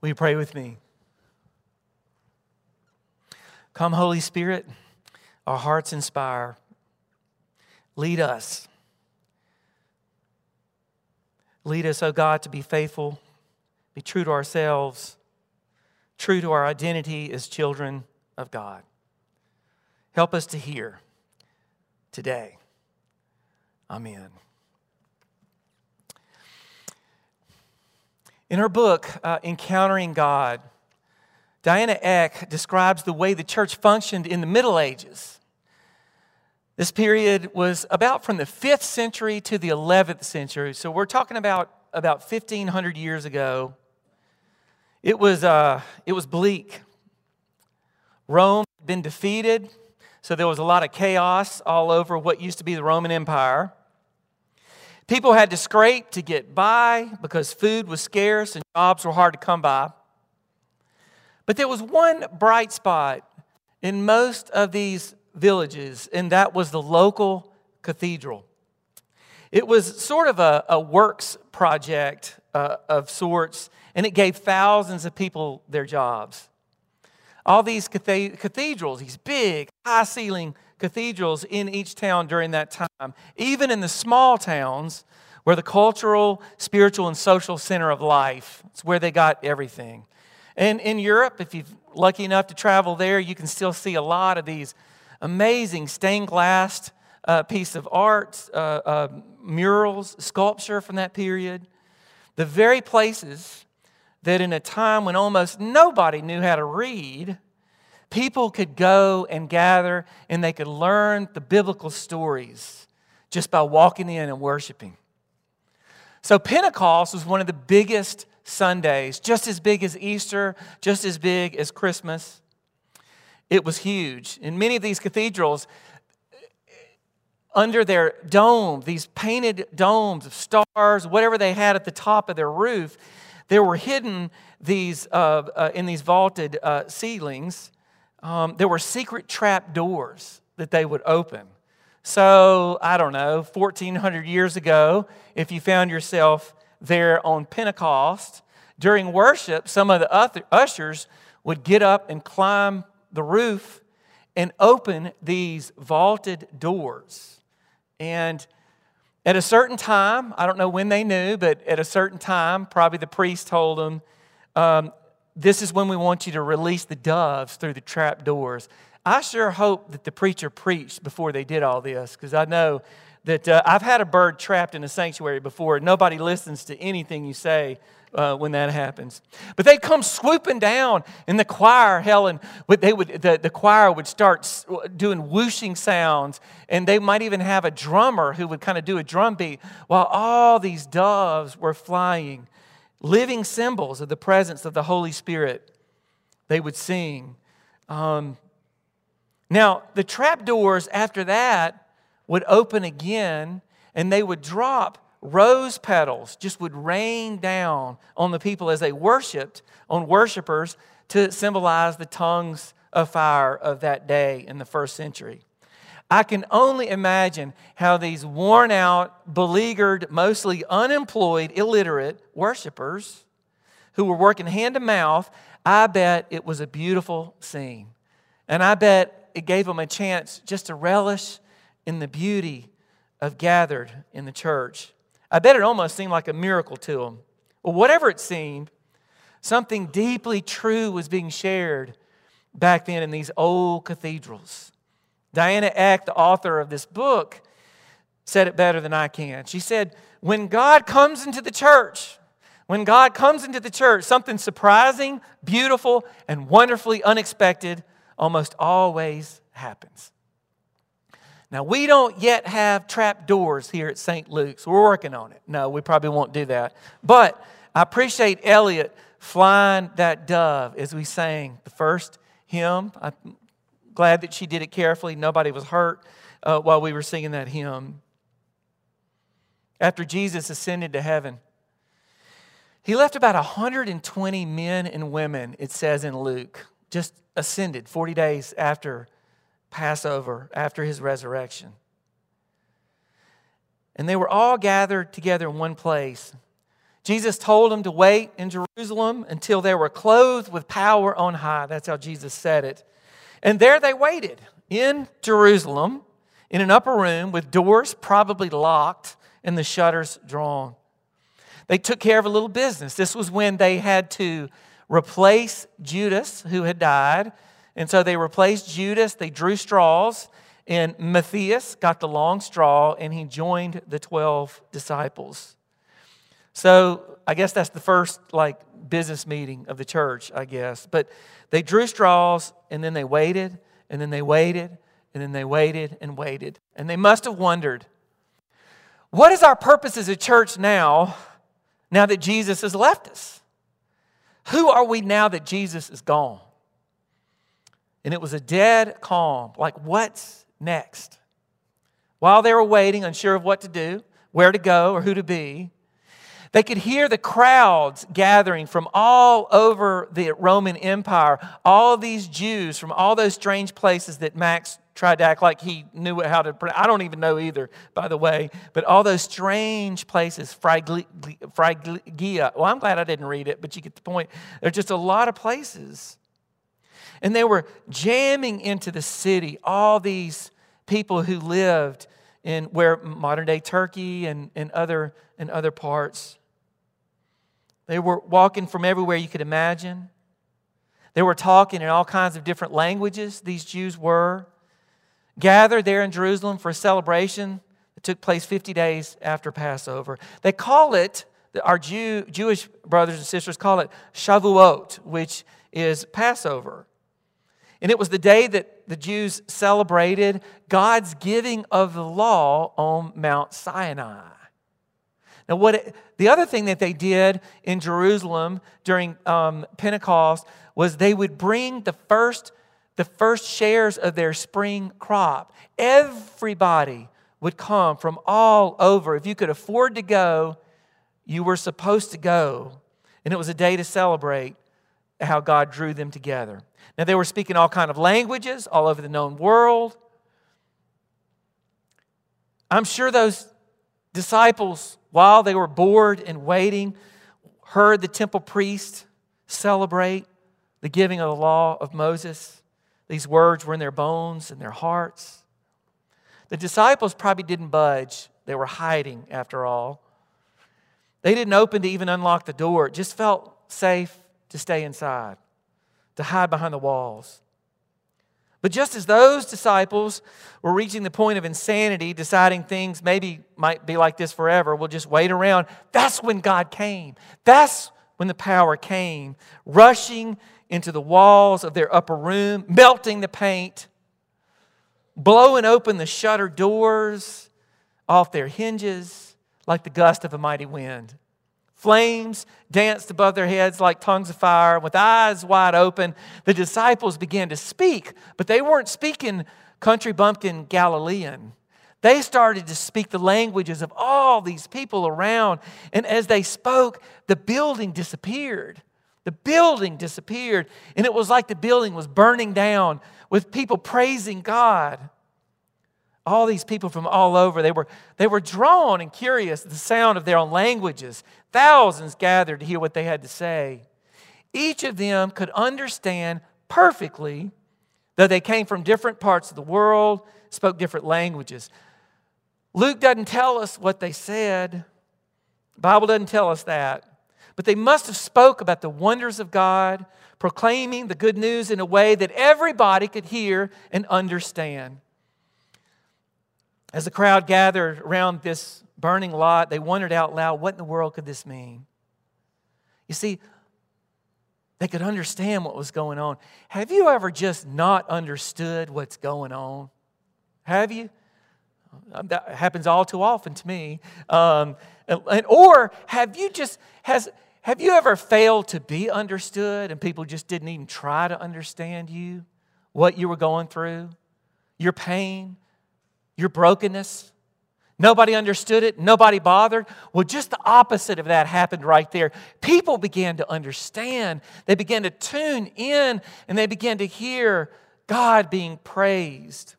Will you pray with me? Come, Holy Spirit, our hearts inspire. Lead us. Lead us, O oh God, to be faithful, be true to ourselves, true to our identity as children of God. Help us to hear today. Amen. In her book, uh, Encountering God, Diana Eck describes the way the church functioned in the Middle Ages. This period was about from the 5th century to the 11th century. So we're talking about about 1500 years ago. It was, uh, it was bleak. Rome had been defeated, so there was a lot of chaos all over what used to be the Roman Empire. People had to scrape to get by because food was scarce and jobs were hard to come by. But there was one bright spot in most of these villages, and that was the local cathedral. It was sort of a, a works project uh, of sorts, and it gave thousands of people their jobs. All these cathedrals, these big, high ceiling cathedrals in each town during that time, even in the small towns where the cultural, spiritual, and social center of life. It's where they got everything. And in Europe, if you're lucky enough to travel there, you can still see a lot of these amazing stained glass uh, piece of art, uh, uh, murals, sculpture from that period. The very places that in a time when almost nobody knew how to read, people could go and gather and they could learn the biblical stories just by walking in and worshiping. So, Pentecost was one of the biggest Sundays, just as big as Easter, just as big as Christmas. It was huge. In many of these cathedrals, under their dome, these painted domes of stars, whatever they had at the top of their roof, there were hidden these uh, uh, in these vaulted uh, ceilings. Um, there were secret trap doors that they would open. So I don't know, 1,400 years ago, if you found yourself there on Pentecost during worship, some of the ushers would get up and climb the roof and open these vaulted doors. And at a certain time, I don't know when they knew, but at a certain time, probably the priest told them, um, This is when we want you to release the doves through the trap doors. I sure hope that the preacher preached before they did all this because I know that uh, I've had a bird trapped in a sanctuary before. Nobody listens to anything you say uh, when that happens. But they'd come swooping down in the choir, Helen, they would, the, the choir would start doing whooshing sounds, and they might even have a drummer who would kind of do a drum beat while all these doves were flying, living symbols of the presence of the Holy Spirit. They would sing. Um, now, the trap doors after that would open again, and they would drop rose petals just would rain down on the people as they worshiped on worshipers to symbolize the tongues of fire of that day in the first century. I can only imagine how these worn out, beleaguered, mostly unemployed, illiterate worshipers who were working hand to mouth, I bet it was a beautiful scene. And I bet it gave them a chance just to relish in the beauty of gathered in the church. I bet it almost seemed like a miracle to them. Well, whatever it seemed, something deeply true was being shared back then in these old cathedrals. Diana Eck, the author of this book, said it better than I can. She said, When God comes into the church, when God comes into the church, something surprising, beautiful, and wonderfully unexpected almost always happens. Now, we don't yet have trap doors here at St. Luke's. We're working on it. No, we probably won't do that. But I appreciate Elliot flying that dove as we sang the first hymn. I'm glad that she did it carefully. Nobody was hurt uh, while we were singing that hymn. After Jesus ascended to heaven, he left about 120 men and women, it says in Luke, just ascended 40 days after Passover after his resurrection. And they were all gathered together in one place. Jesus told them to wait in Jerusalem until they were clothed with power on high. That's how Jesus said it. And there they waited in Jerusalem in an upper room with doors probably locked and the shutters drawn. They took care of a little business. This was when they had to replace Judas, who had died. And so they replaced Judas, they drew straws, and Matthias got the long straw, and he joined the 12 disciples. So I guess that's the first like business meeting of the church, I guess. But they drew straws, and then they waited, and then they waited, and then they waited and waited. And they must have wondered, what is our purpose as a church now, now that Jesus has left us? Who are we now that Jesus is gone? And it was a dead calm, like, what's next? While they were waiting, unsure of what to do, where to go, or who to be, they could hear the crowds gathering from all over the Roman Empire, all these Jews from all those strange places that Max tried to act like he knew how to pronounce. I don't even know either, by the way. But all those strange places, Phrygia. Well, I'm glad I didn't read it, but you get the point. There's just a lot of places. And they were jamming into the city, all these people who lived in where modern day Turkey and, and, other, and other parts. They were walking from everywhere you could imagine. They were talking in all kinds of different languages, these Jews were gathered there in Jerusalem for a celebration that took place 50 days after Passover. They call it, our Jew, Jewish brothers and sisters call it Shavuot, which is Passover. And it was the day that the Jews celebrated God's giving of the law on Mount Sinai. Now, what it, the other thing that they did in Jerusalem during um, Pentecost was they would bring the first the first shares of their spring crop. Everybody would come from all over. If you could afford to go, you were supposed to go. And it was a day to celebrate how God drew them together. Now they were speaking all kind of languages all over the known world. I'm sure those disciples, while they were bored and waiting, heard the temple priest celebrate the giving of the law of Moses. These words were in their bones and their hearts. The disciples probably didn't budge. They were hiding, after all. They didn't open to even unlock the door. It just felt safe to stay inside, to hide behind the walls. But just as those disciples were reaching the point of insanity, deciding things maybe might be like this forever, we'll just wait around, that's when God came. That's when the power came, rushing into the walls of their upper room, melting the paint, blowing open the shutter doors off their hinges like the gust of a mighty wind. Flames danced above their heads like tongues of fire. With eyes wide open, the disciples began to speak, but they weren't speaking country bumpkin Galilean. They started to speak the languages of all these people around. And as they spoke, the building disappeared. The building disappeared, and it was like the building was burning down with people praising God. All these people from all over, they were, they were drawn and curious at the sound of their own languages. Thousands gathered to hear what they had to say. Each of them could understand perfectly, though they came from different parts of the world, spoke different languages. Luke doesn't tell us what they said. The Bible doesn't tell us that. But they must have spoke about the wonders of God, proclaiming the good news in a way that everybody could hear and understand. As the crowd gathered around this burning lot, they wondered out loud, what in the world could this mean? You see, they could understand what was going on. Have you ever just not understood what's going on? Have you? That happens all too often to me. Um, and, or have you just, has, have you ever failed to be understood and people just didn't even try to understand you, what you were going through, your pain, your brokenness? Nobody understood it, nobody bothered. Well, just the opposite of that happened right there. People began to understand, they began to tune in, and they began to hear God being praised.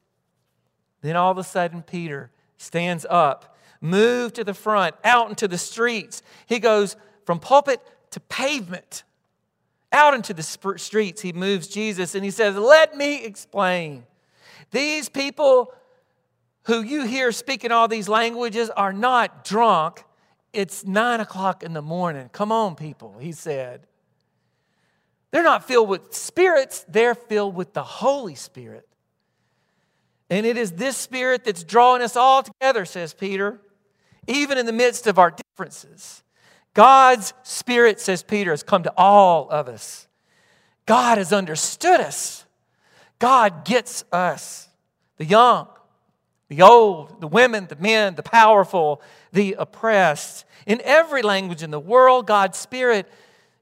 Then all of a sudden, Peter stands up, moved to the front, out into the streets. He goes, from pulpit to pavement, out into the streets, he moves Jesus and he says, Let me explain. These people who you hear speaking all these languages are not drunk. It's nine o'clock in the morning. Come on, people, he said. They're not filled with spirits, they're filled with the Holy Spirit. And it is this Spirit that's drawing us all together, says Peter, even in the midst of our differences. God's Spirit, says Peter, has come to all of us. God has understood us. God gets us, the young, the old, the women, the men, the powerful, the oppressed. In every language in the world, God's Spirit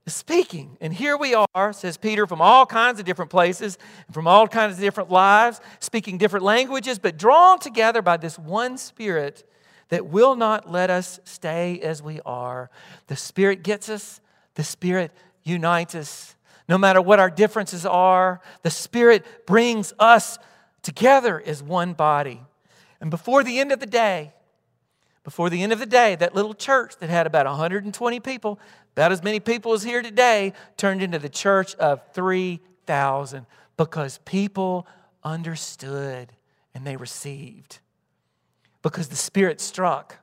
is speaking. And here we are, says Peter, from all kinds of different places, from all kinds of different lives, speaking different languages, but drawn together by this one Spirit that will not let us stay as we are. The Spirit gets us, the Spirit unites us. No matter what our differences are, the Spirit brings us together as one body. And before the end of the day, before the end of the day, that little church that had about 120 people, about as many people as here today, turned into the church of 3,000 because people understood and they received. Because the Spirit struck.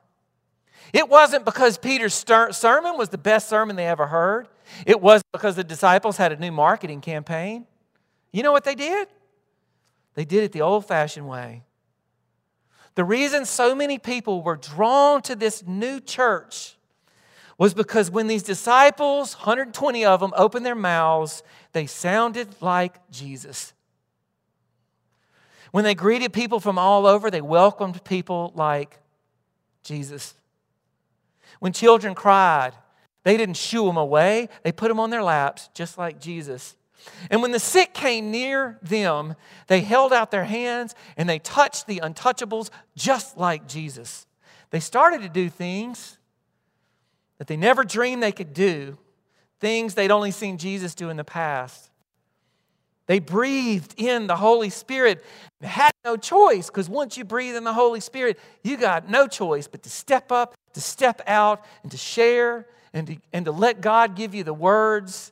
It wasn't because Peter's sermon was the best sermon they ever heard. It wasn't because the disciples had a new marketing campaign. You know what they did? They did it the old fashioned way. The reason so many people were drawn to this new church was because when these disciples, 120 of them, opened their mouths, they sounded like Jesus. When they greeted people from all over, they welcomed people like Jesus. When children cried, they didn't shoo them away, they put them on their laps, just like Jesus. And when the sick came near them, they held out their hands and they touched the untouchables just like Jesus. They started to do things that they never dreamed they could do, things they'd only seen Jesus do in the past. They breathed in the Holy Spirit, had no choice because once you breathe in the Holy Spirit, you got no choice but to step up, to step out, and to share and to, and to let God give you the words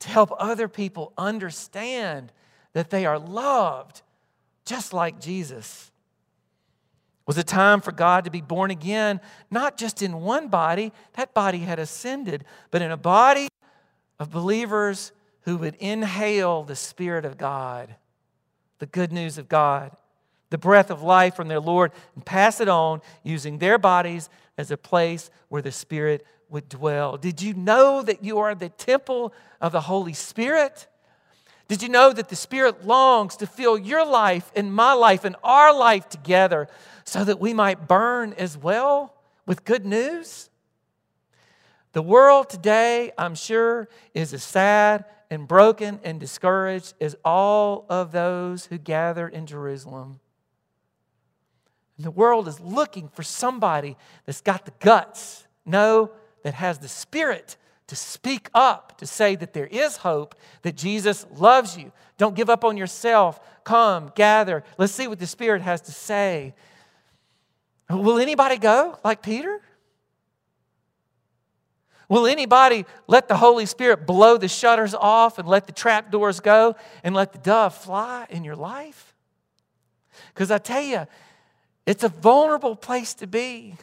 to help other people understand that they are loved just like Jesus. Was a time for God to be born again, not just in one body, that body had ascended, but in a body of believers who would inhale the Spirit of God, the good news of God, the breath of life from their Lord, and pass it on using their bodies as a place where the Spirit would dwell. Did you know that you are the temple of the Holy Spirit? Did you know that the Spirit longs to fill your life and my life and our life together so that we might burn as well with good news? The world today, I'm sure, is as sad and broken and discouraged as all of those who gathered in Jerusalem. And the world is looking for somebody that's got the guts. No, that has the spirit to speak up, to say that there is hope, that Jesus loves you. Don't give up on yourself. Come, gather. Let's see what the Spirit has to say. Will anybody go like Peter? Will anybody let the Holy Spirit blow the shutters off and let the trap doors go and let the dove fly in your life? Because I tell you, it's a vulnerable place to be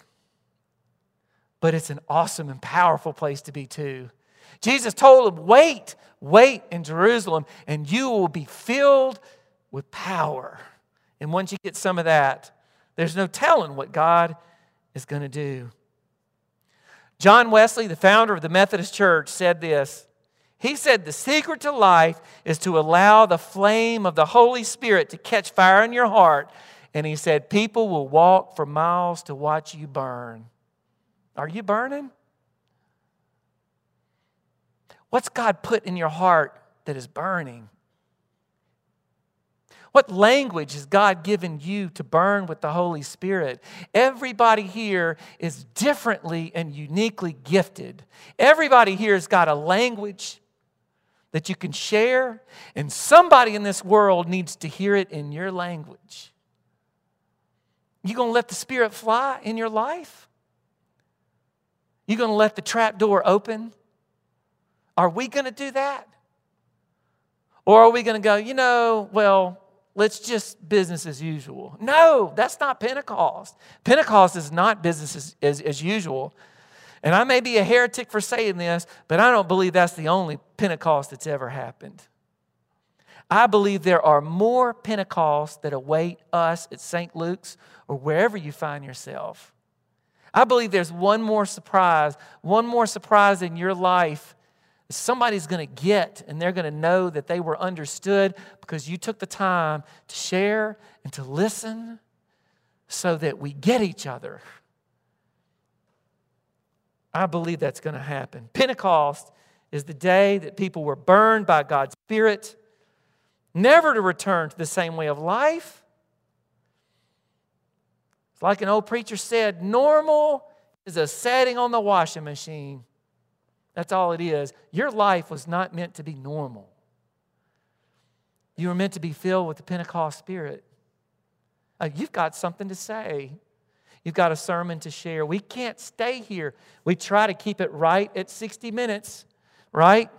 but it's an awesome and powerful place to be too. Jesus told him, Wait, wait in Jerusalem, and you will be filled with power. And once you get some of that, there's no telling what God is going to do. John Wesley, the founder of the Methodist Church, said this. He said, The secret to life is to allow the flame of the Holy Spirit to catch fire in your heart. And he said, People will walk for miles to watch you burn. Are you burning? What's God put in your heart that is burning? What language has God given you to burn with the Holy Spirit? Everybody here is differently and uniquely gifted. Everybody here has got a language that you can share, and somebody in this world needs to hear it in your language. You gonna let the Spirit fly in your life? You going to let the trap door open? Are we going to do that? Or are we going to go, you know, well, let's just business as usual? No, that's not Pentecost. Pentecost is not business as, as, as usual. And I may be a heretic for saying this, but I don't believe that's the only Pentecost that's ever happened. I believe there are more Pentecosts that await us at St. Luke's or wherever you find yourself. I believe there's one more surprise, one more surprise in your life somebody's going to get and they're going to know that they were understood because you took the time to share and to listen so that we get each other. I believe that's going to happen. Pentecost is the day that people were burned by God's Spirit, never to return to the same way of life. Like an old preacher said normal is a setting on the washing machine. That's all it is. Your life was not meant to be normal. You were meant to be filled with the Pentecost Spirit. Uh, you've got something to say. You've got a sermon to share. We can't stay here. We try to keep it right at 60 minutes, right?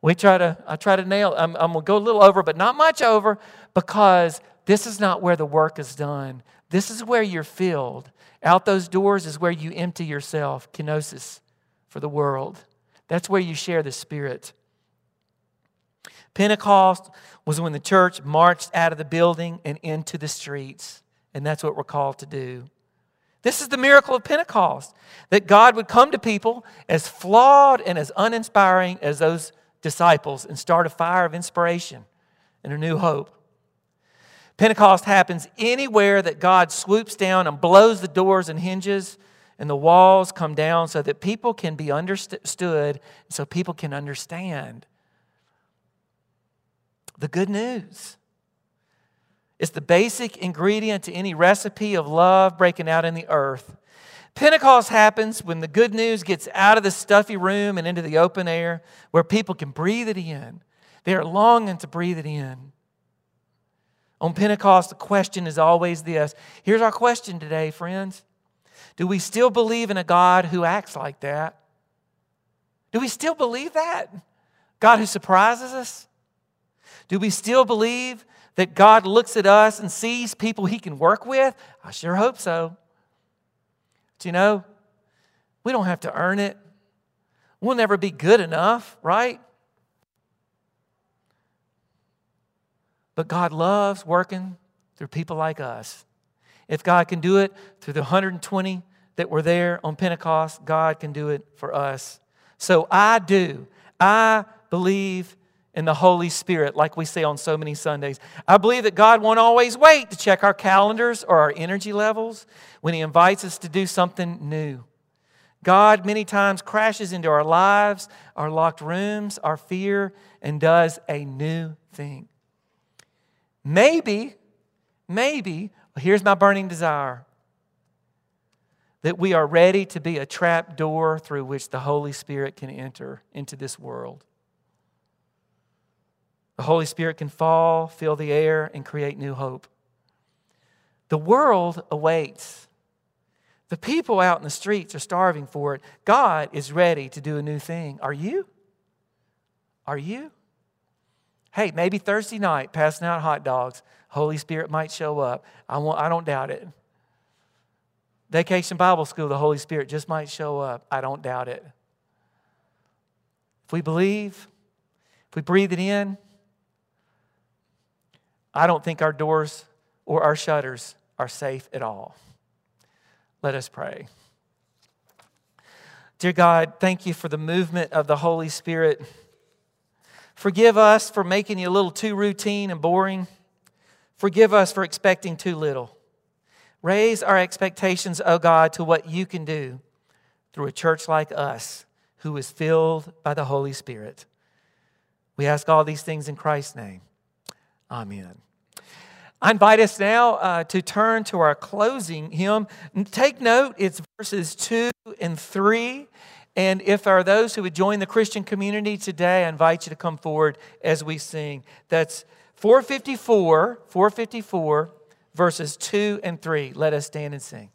We try to, I try to nail, I'm, I'm going to go a little over, but not much over, because this is not where the work is done. This is where you're filled. Out those doors is where you empty yourself, kenosis, for the world. That's where you share the Spirit. Pentecost was when the church marched out of the building and into the streets, and that's what we're called to do. This is the miracle of Pentecost that God would come to people as flawed and as uninspiring as those disciples and start a fire of inspiration and a new hope. Pentecost happens anywhere that God swoops down and blows the doors and hinges and the walls come down so that people can be understood, so people can understand the good news. It's the basic ingredient to any recipe of love breaking out in the earth. Pentecost happens when the good news gets out of the stuffy room and into the open air where people can breathe it in. They are longing to breathe it in. On Pentecost, the question is always this. Here's our question today, friends do we still believe in a God who acts like that? Do we still believe that? God who surprises us? Do we still believe that God looks at us and sees people he can work with? I sure hope so. But you know, we don't have to earn it. We'll never be good enough, right? But God loves working through people like us. If God can do it through the 120 that were there on Pentecost, God can do it for us. So I do. I believe in the Holy Spirit, like we say on so many Sundays. I believe that God won't always wait to check our calendars or our energy levels when He invites us to do something new. God many times crashes into our lives, our locked rooms, our fear, and does a new thing. Maybe, maybe, here's my burning desire that we are ready to be a trap door through which the Holy Spirit can enter into this world. The Holy Spirit can fall, fill the air, and create new hope. The world awaits. The people out in the streets are starving for it. God is ready to do a new thing. Are you? Are you? Hey, maybe Thursday night, passing out hot dogs, Holy Spirit might show up. I, won't, I don't doubt it. Vacation Bible School, the Holy Spirit just might show up. I don't doubt it. If we believe, if we breathe it in, I don't think our doors or our shutters are safe at all. Let us pray. Dear God, thank you for the movement of the Holy Spirit. Forgive us for making you a little too routine and boring. Forgive us for expecting too little. Raise our expectations, oh God, to what you can do through a church like us who is filled by the Holy Spirit. We ask all these things in Christ's name. Amen. I invite us now uh, to turn to our closing hymn. Take note, it's verses 2 and 3. And if there are those who would join the Christian community today, I invite you to come forward as we sing. That's 454, 454 verses 2 and 3. Let us stand and sing.